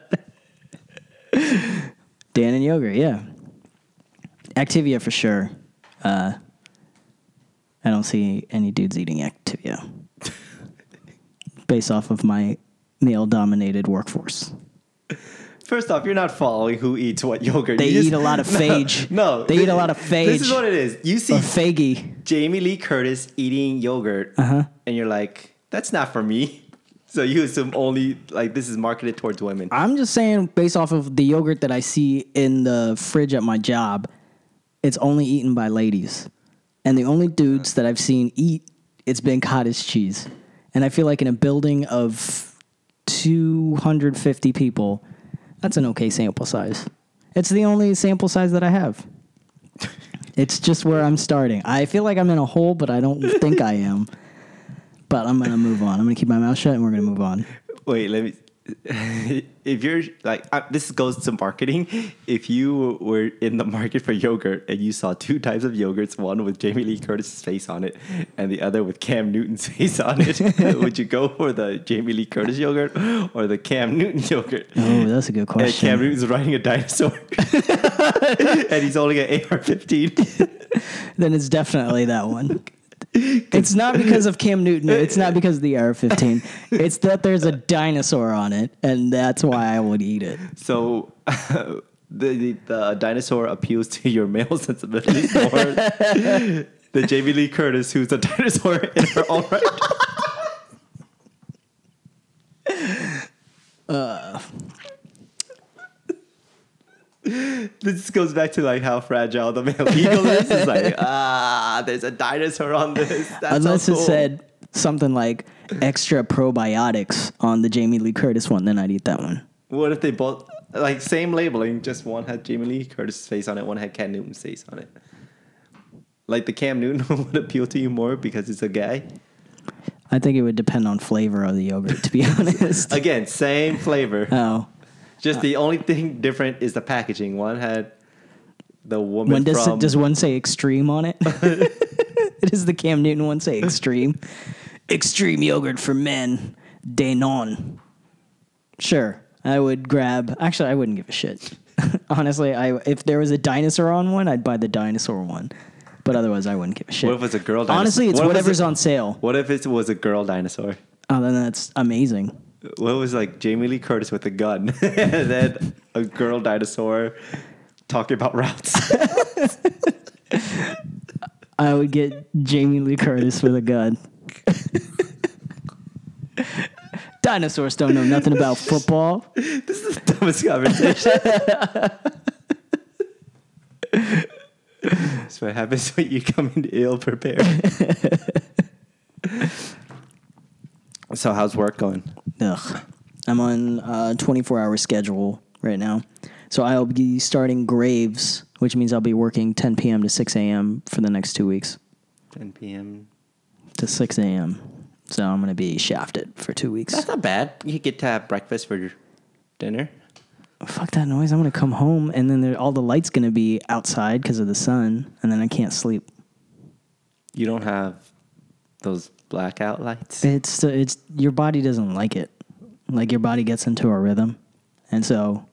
Dannon yogurt, yeah. Activia for sure. Uh, I don't see any dudes eating Activia based off of my male dominated workforce. First off, you're not following who eats what yogurt. They You eat a lot of Fage. No, They eat a lot of Fage. This is what it is. You see Faggy. Jamie Lee Curtis eating yogurt, Uh-huh. and you're like, "That's not for me." So you assume only like this is marketed towards women. I'm just saying, based off of the yogurt that I see in the fridge at my job, it's only eaten by ladies. And the only dudes that I've seen eat, it's been cottage cheese. And I feel like in a building of 250 people, that's an okay sample size. It's the only sample size that I have. It's just where I'm starting. I feel like I'm in a hole, but I don't think I am. But I'm to move on. I'm to keep my mouth shut and we're to move on. Wait, let me. If you're like uh, this goes to marketing. If you were in the market for yogurt and you saw two types of yogurts, one with Jamie Lee Curtis's face on it and the other with Cam Newton's face on it, would you go for the Jamie Lee Curtis yogurt or the Cam Newton yogurt? Oh, that's a good And question. Cam Newton's riding a dinosaur, and he's holding an AR-15. then it's definitely that one. It's not because of Cam Newton. It's not because of the AR-15. It's that there's a dinosaur on it, and that's why I would eat it. So the, the the dinosaur appeals to your male sensibilities more than Jamie Lee Curtis, who's a dinosaur in her own right. Uh, This goes back to like how fragile the male ego is. It's like ah, there's a dinosaur on this. That's Unless so it said something like extra probiotics on the Jamie Lee Curtis one, then I'd eat that one. What if they both like same labeling? Just one had Jamie Lee Curtis' face on it, one had Cam Newton's face on it. Like the Cam Newton would appeal to you more because it's a guy. I think it would depend on flavor of the yogurt, to be honest. Again, same flavor. oh, Just the only thing different is the packaging. One had the woman when does from does one say extreme on it? does the Cam Newton one say extreme? extreme yogurt for men, Dannon. Sure, I would grab. Actually, I wouldn't give a shit. Honestly, I if there was a dinosaur on one, I'd buy the dinosaur one. But otherwise, I wouldn't give a shit. What if it's a girl dinosaur? Honestly, it's What whatever's a- on sale. What if it was a girl dinosaur? Oh, then that's amazing. What was like Jamie Lee Curtis with a gun, and then a girl dinosaur talking about routes? I would get Jamie Lee Curtis with a gun. Dinosaurs don't know nothing about football. this is the dumbest conversation. That's what happens when you come in ill prepared. So how's work going? Ugh. I'm on a 24 hour schedule right now. So I'll be starting Graves, which means I'll be working 10 p.m. to 6 a.m. for the next two weeks 10 p.m. to 6 a.m. So I'm going to be shafted for two weeks. That's not bad. You get to have breakfast for your dinner. Fuck that noise. I'm going to come home and then there, all the light's going to be outside because of the sun, and then I can't sleep. You don't have those blackout lights. It's it's your body doesn't like it. Like your body gets into a rhythm, and so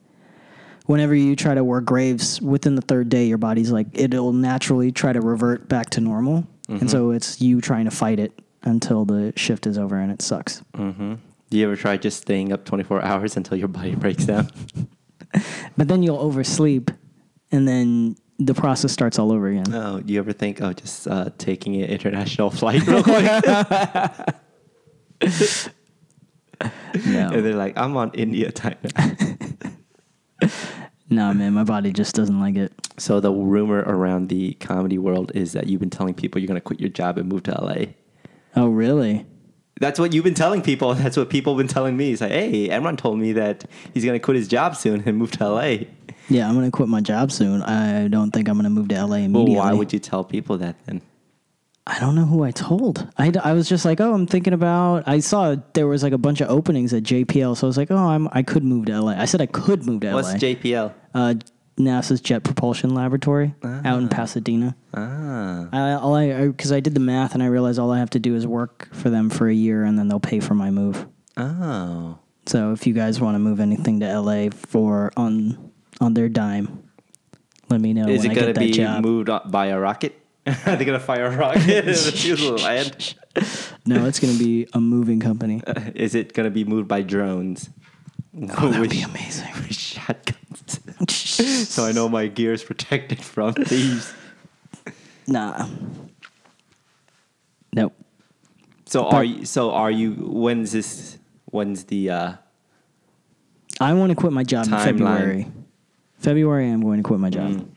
whenever you try to work graves within the third day, your body's like it'll naturally try to revert back to normal, and so it's you trying to fight it until the shift is over, and it sucks. Mm-hmm. Do you ever try just staying up 24 hours until your body breaks down? But then you'll oversleep, and then the process starts all over again. No. Do you ever think, oh, just uh, taking an international flight real quick? No, and they're like, I'm on India time. now." no, man, my body just doesn't like it. so the rumor around the comedy world is that you've been telling people you're going to quit your job and move to LA. Oh, really? That's what you've been telling people. That's what people have been telling me. It's like, hey, Imran told me that he's gonna quit his job soon and move to LA. Yeah, I'm gonna quit my job soon. I don't think I'm gonna move to LA immediately. Well, why would you tell people that then? I don't know who I told. I, I was just like, oh, I'm thinking about. I saw there was like a bunch of openings at JPL, so I was like, oh, I'm I could move to LA. I said I could move to What's LA. What's JPL? uh, NASA's Jet Propulsion Laboratory out in Pasadena. Ah, I, all I because I did the math and I realized all I have to do is work for them for a year and then they'll pay for my move. oh, So if you guys want to move anything to LA for on on their dime, let me know is when it get that be job. moved up by a rocket? Are they gonna fire a rocket land? No, it's going to be a moving company. Is it gonna be moved by drones? Oh, that would be amazing. with shotguns. so I know my gear is protected from thieves. Nah. Nope. So But- are you? So are you? When's this? When's the? uh I want to quit my job in February. February, I'm going to quit my job. Mm.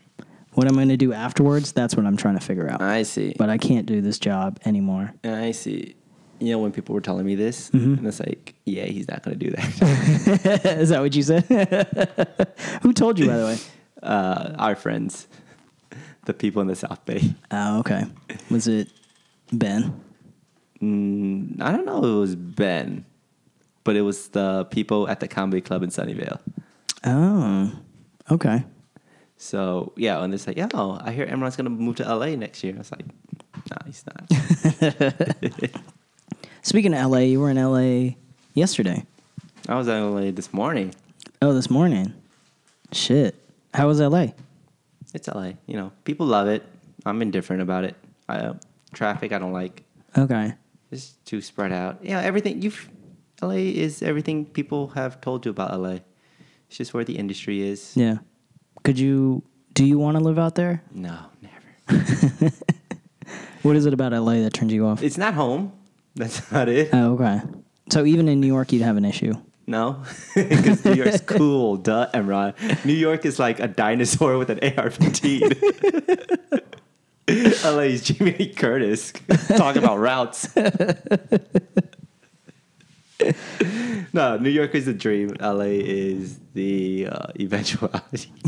What I'm going to do afterwards, that's what I'm trying to figure out. I see. But I can't do this job anymore. I see. You know, when people were telling me this, Mm-hmm. and it's like, yeah, he's not gonna do that. Is that what you said? Who told you, by the way? uh, our friends, the people in the South Bay. Oh, okay. Was it Ben? Mm, I don't know. if It was Ben, but it was the people at the comedy club in Sunnyvale. Oh, okay. So yeah, and it's like, oh, I hear Imran's gonna move to LA next year. I was like, no, he's not. Speaking of LA, you were in LA yesterday. I was in LA this morning. Oh, this morning. Shit. How was LA? It's LA. You know, people love it. I'm indifferent about it. I, uh, traffic, I don't like. Okay. It's too spread out. Yeah, everything you've. LA is everything people have told you about LA. It's just where the industry is. Yeah. Could you? Do you want to live out there? No, never. What is it about LA that turns you off? It's not home. That's not it. Oh, okay. So even in New York, you'd have an issue. No, because New York's cool. Duh, Imran. New York is like a dinosaur with an AR-15. LA is Lee Curtis talking about routes. no, New York is the dream. LA is the uh, eventuality.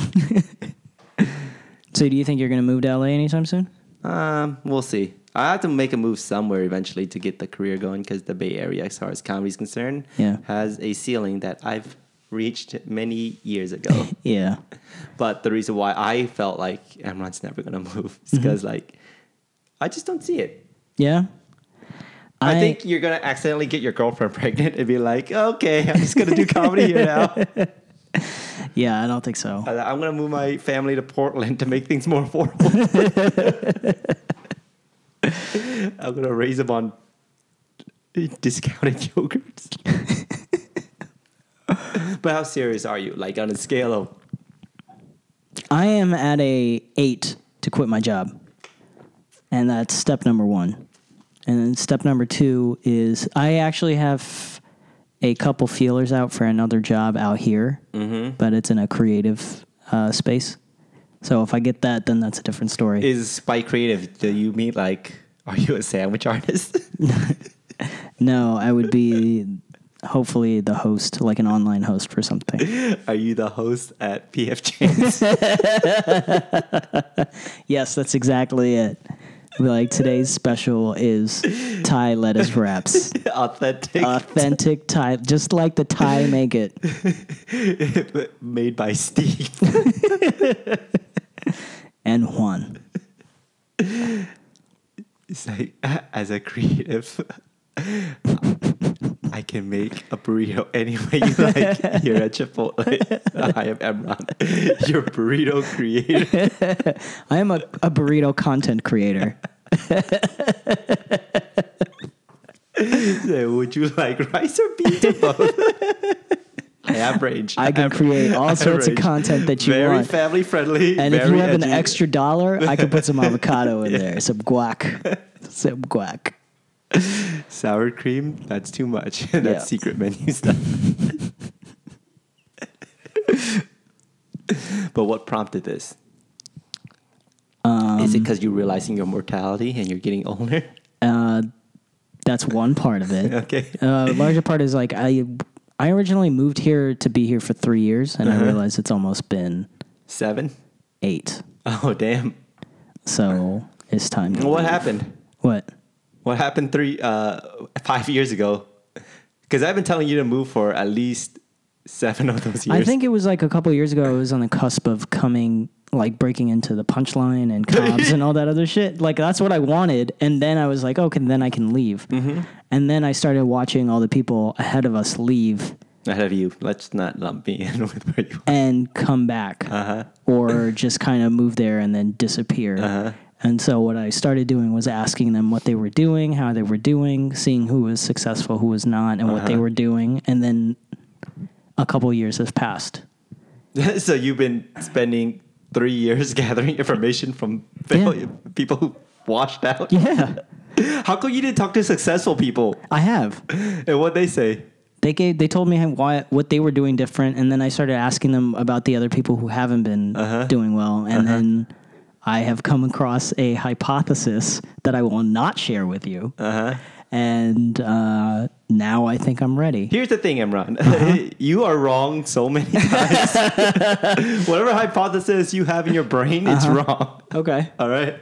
So do you think you're going to move to LA anytime soon? Um, we'll see. I have to make a move somewhere eventually to get the career going because the Bay Area, as far as comedy is concerned, Yeah. has a ceiling that I've reached many years ago. Yeah. but the reason why I felt like Imran's never gonna move is Mm-hmm. because like I just don't see it. Yeah. I, think you're gonna accidentally get your girlfriend pregnant and be like, okay, I'm just gonna do comedy here now. Yeah, I don't think so. I- I'm gonna move my family to Portland to make things more affordable. I'm gonna raise them on discounted yogurts. but how serious are you? Like on a scale of I am at a eight to quit my job, and that's step number one. And then step number two is I actually have a couple feelers out for another job out here, but it's in a creative uh, space. So if I get that, then that's a different story. is by creative? Do you mean like are you a sandwich artist? no, I would be hopefully the host, like an online host for something. Are you the host at PF Chang's? yes, that's exactly it. Like today's special is Thai lettuce wraps. Authentic. authentic Thai, just like the Thai make it. Made by Steve. And Juan. It's like, as a creative, I can make a burrito any way you like here at Chipotle. I am Imran, your burrito creator. I am a, a burrito content creator. So would you like rice or beans or both? I have range. I can create all I sorts of content that you very want. family friendly. And if you have an extra dollar, I can put some avocado in there, some guac, some guac. sour cream, that's too much. that's Yeah. secret menu stuff. but what prompted this? Um, Is it because you're realizing your mortality and you're getting older? Uh, That's one part of it. Okay. Uh, larger part is like I I originally moved here to be here for three years, and I realized it's almost been Seven. eight. Oh damn. So it's time. To What leave. happened? What? What happened three, uh, five years ago? Because I've been telling you to move for at least seven of those years. I think it was like a couple years ago. I was on the cusp of coming, like breaking into the punchline and Cobb's and all that other shit. Like that's what I wanted, and then I was like, okay, then I can leave. Mm-hmm. And then I started watching all the people ahead of us leave ahead of you. Let's not lump me in with where you. and come back, Uh-huh. or just kind of move there and then disappear. Uh-huh. And so what I started doing was asking them what they were doing, how they were doing, seeing who was successful, who was not, and what they Uh-huh. were doing. And then a couple years have passed. so you've been spending three years gathering information from Yeah. people who washed out. Yeah, How come you didn't talk to successful people I have. and what they say? They gave they told me why what they were doing different, and then I started asking them about the other people who haven't been Uh-huh. doing well, and then I have come across a hypothesis that I will not share with you, Uh huh. and uh, now I think I'm ready. Here's the thing, Imran. Uh-huh. you are wrong so many times. Whatever hypothesis you have in your brain, it's Uh-huh. wrong. Okay. All right.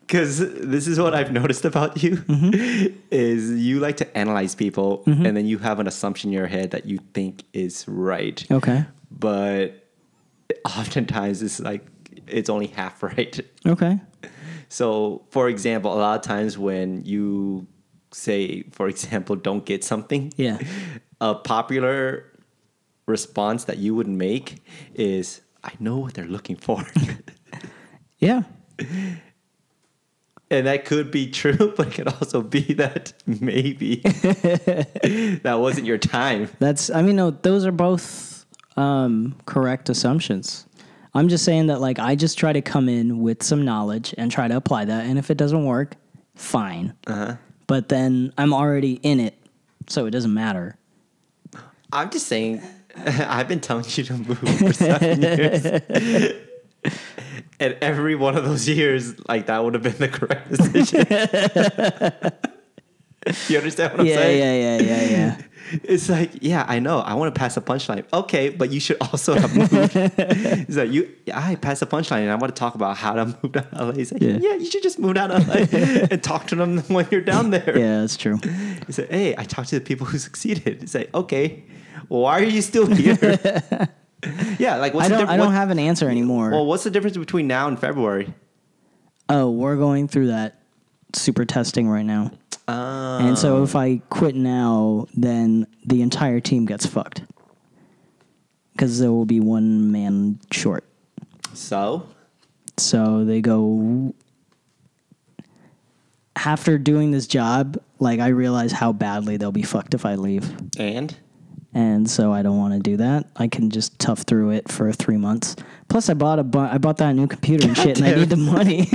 Because this is what I've noticed about you Mm-hmm. is you like to analyze people and then you have an assumption in your head that you think is right. Okay. But oftentimes it's like it's only half right. Okay. So, for example, a lot of times when you say, for example, don't get something, Yeah. a popular response that you would make is, I know what they're looking for. Yeah. and that could be true, but it could also be that maybe that wasn't your time. That's. I mean, no. Those are both um, correct assumptions. I'm just saying that, like, I just try to come in with some knowledge and try to apply that, and if it doesn't work, fine. Uh-huh. But then I'm already in it, so it doesn't matter. I'm just saying, I've been telling you to move for seven years. and every one of those years, like that would have been the correct decision. you understand what I'm saying? yeah, saying? yeah, yeah, yeah, yeah. It's like, yeah, I know. I want to pass a punchline. Okay, but you should also have moved. it's like you, I pass a punchline, and I want to talk about how to move down to LA. He's like, Yeah. yeah. you should just move down to LA and talk to them when you're down there. yeah, that's true. He said, hey, I talked to the people who succeeded. It's like, okay, well, why are you still here? yeah, like what's I don't. diff- I don't what- have an answer anymore. Well, what's the difference between now and February? oh, we're going through that super testing right now, And so if oh. I quit now, then the entire team gets fucked because there will be one man short. so So they go after doing this job, like I realize how badly they'll be fucked if I leave. and And so I don't want to do that. I can just tough through it for 3 months. Plus I bought a bu- I bought that new computer and shit and I need the money.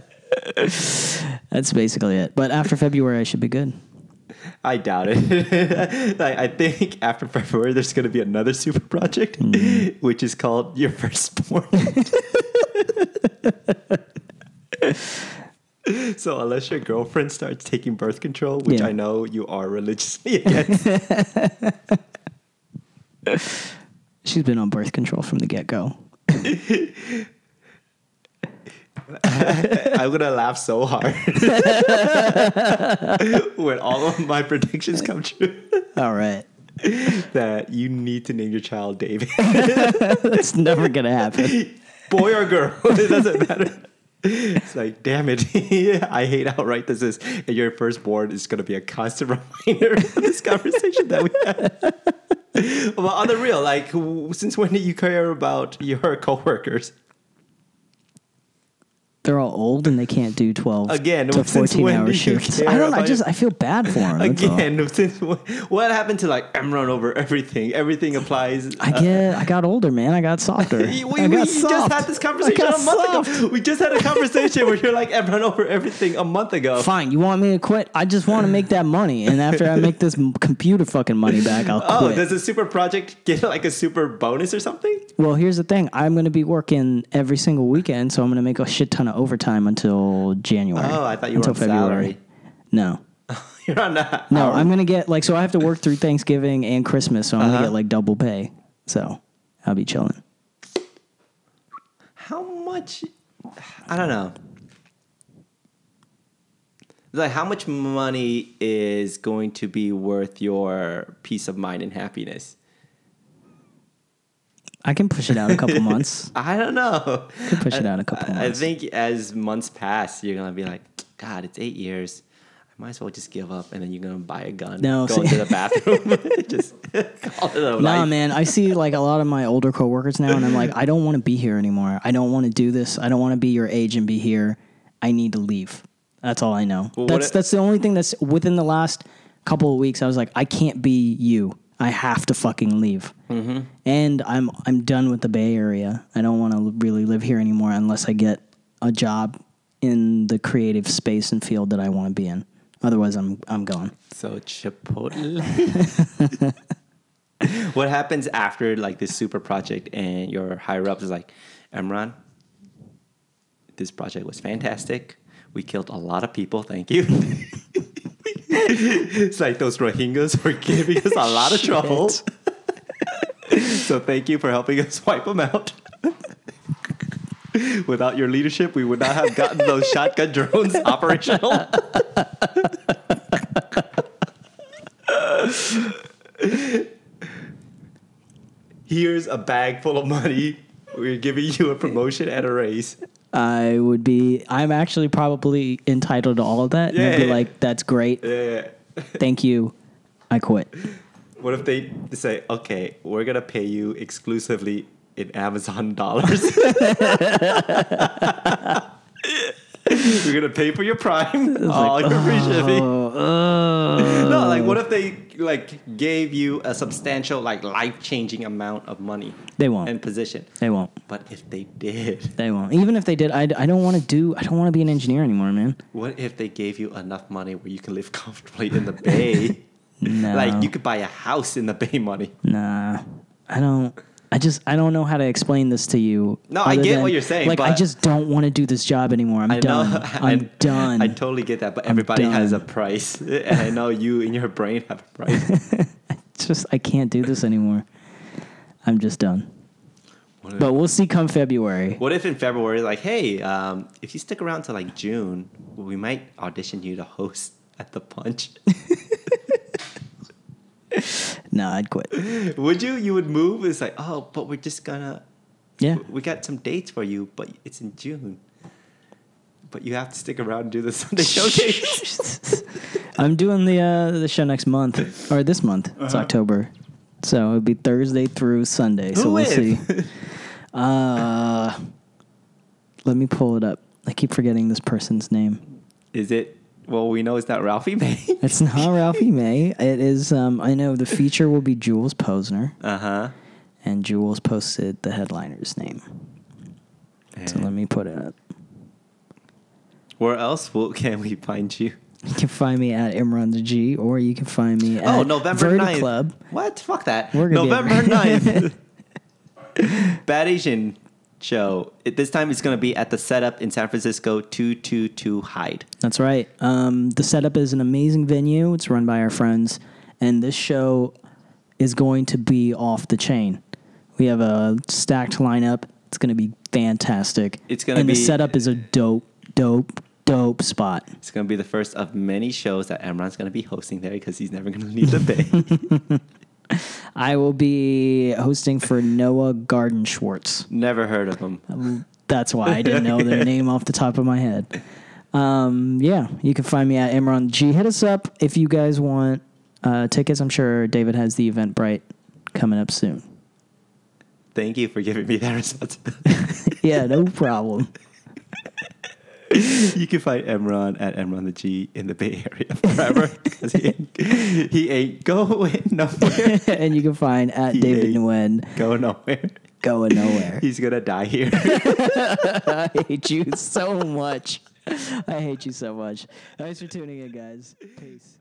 That's basically it. But after February I should be good. I doubt it. like, I think after February, there's going to be another super project, Mm-hmm. which is called Your Firstborn. so unless your girlfriend starts taking birth control, which Yeah. I know you are religiously against, She's been on birth control from the get-go. I'm gonna laugh so hard when all of my predictions come true. All right. that you need to name your child David, That's never going to happen. boy or girl, it doesn't matter. It's like, damn it, I hate how right this is. And your firstborn is gonna be a constant reminder of this conversation that we had. well, on the real, like, since when do you care about your coworkers? They're all old and they can't do 12 Again, to 14 hour shifts. I don't know. I just I feel bad for them. Again, since what happened to like I'm run over everything? Everything applies. I uh, get I got older, man. I got softer. We, we got just soft. had this conversation a month soft. ago. We just had a conversation where you're like, "I've run over everything" a month ago. Fine, you want me to quit? I just want to make that money, and after I make this computer fucking money back, I'll Oh, quit. does a super project get like a super bonus or something? well, here's the thing: I'm going to be working every single weekend, so I'm going to make a shit ton of overtime until January. Oh, I thought you were until on salary. No. You're on that. No, I'm gonna get like so I have to work through Thanksgiving and Christmas, so I'm Uh-huh. gonna get like double pay. So I'll be chilling. How much? I don't know. Like, how much money is going to be worth your peace of mind and happiness? I can push it out a couple months. I don't know. Could push it out a couple I, I think as months pass, you're gonna be like, God, it's eight years. I might as well just give up, and then you're gonna buy a gun, No, go see- into the bathroom, just call it a Nah, life. man, I see like a lot of my older coworkers now, and I'm like, I don't want to be here anymore. I don't want to do this. I don't want to be your age and be here. I need to leave. That's all I know. Well, that's it- that's the only thing that's within the last couple of weeks. I was like, I can't be you. I have to fucking leave. Mm-hmm. And I'm I'm done with the Bay Area. I don't want to really live here anymore unless I get a job in the creative space and field that I want to be in. Otherwise, I'm I'm gone. So Chipotle. what happens after like this super project and your higher ups is like, Imran, this project was fantastic. We killed a lot of people. Thank you. it's like those Rohingyas were giving us a lot of trouble. so thank you for helping us wipe them out. Without your leadership, we would not have gotten those shotgun drones operational. Here's a bag full of money. We're giving you a promotion at a raise. I would be. I'm actually probably entitled to all of that. and I'd be Yeah. like, "That's great. Yeah. Thank you. I quit." What if they say, okay, we're gonna pay you exclusively in Amazon dollars? we're gonna pay for your Prime, all your free shipping. Oh, No, like what if they like gave you a substantial, like life changing amount of money They won't. and position? they won't. But if they did, They won't. Even if they did, I, I don't want to do. I don't want to be an engineer anymore, man. what if they gave you enough money where you can live comfortably in the Bay? No. Like you could buy a house in the Bay money. Nah, I don't. I just I don't know how to explain this to you. No, I get than, what you're saying, Like I just don't want to do this job anymore. I'm I done. know. I'm I, done. I totally get that, but everybody has a price, and I know you in your brain have a price. Just I can't do this anymore. I'm just done. If, But we'll see come February. what if in February, like, hey, um, if you stick around to like June, we might audition you to host at the Punch. No, I'd quit. would you? You would move? It's like, oh, but we're just gonna. Yeah. We got some dates for you, but it's in June. But you have to stick around and do the Sunday showcase. I'm doing the uh, the show next month or this month. It's Uh-huh. October, so it'll be Thursday through Sunday. So we'll see. with? Uh, let me pull it up. I keep forgetting this person's name. Is it? Well, we know it's not Ralphie May. It's not Ralphie May. It is. Um, I know the feature will be Jules Posner, Uh huh. and Jules posted the headliner's name. So let me put it up. Where else will, can we find you? You can find me at Imran the G, or you can find me at Oh, November Verdi 9th. Club. What? Fuck that. We're gonna be November 9th. Bad Asian show. It, this time it's going to be at the setup in San Francisco 222 Hyde. That's right. Um, the setup is an amazing venue. It's run by our friends, and this show is going to be off the chain. We have a stacked lineup. It's going to be fantastic. It's gonna and be- the setup is a dope, dope, dope spot. It's going to be the first of many shows that Imran's going to be hosting there because he's never going to leave the Bay. I will be hosting for Noah Gardenswartz. never heard of him. That's why I didn't know their name off the top of my head. Um, yeah, you can find me at Imran G. Hit us up if you guys want uh, tickets. I'm sure David has the Eventbrite coming up soon. Thank you for giving me that responsibility. Yeah, no problem. you can find Imran at Imran the G in the Bay Area forever because he, ain't- he ain't going nowhere. and you can find at He David Nguyen Go nowhere. going nowhere. He's gonna die here. I hate you so much. I hate you so much. Thanks for tuning in, guys. Peace.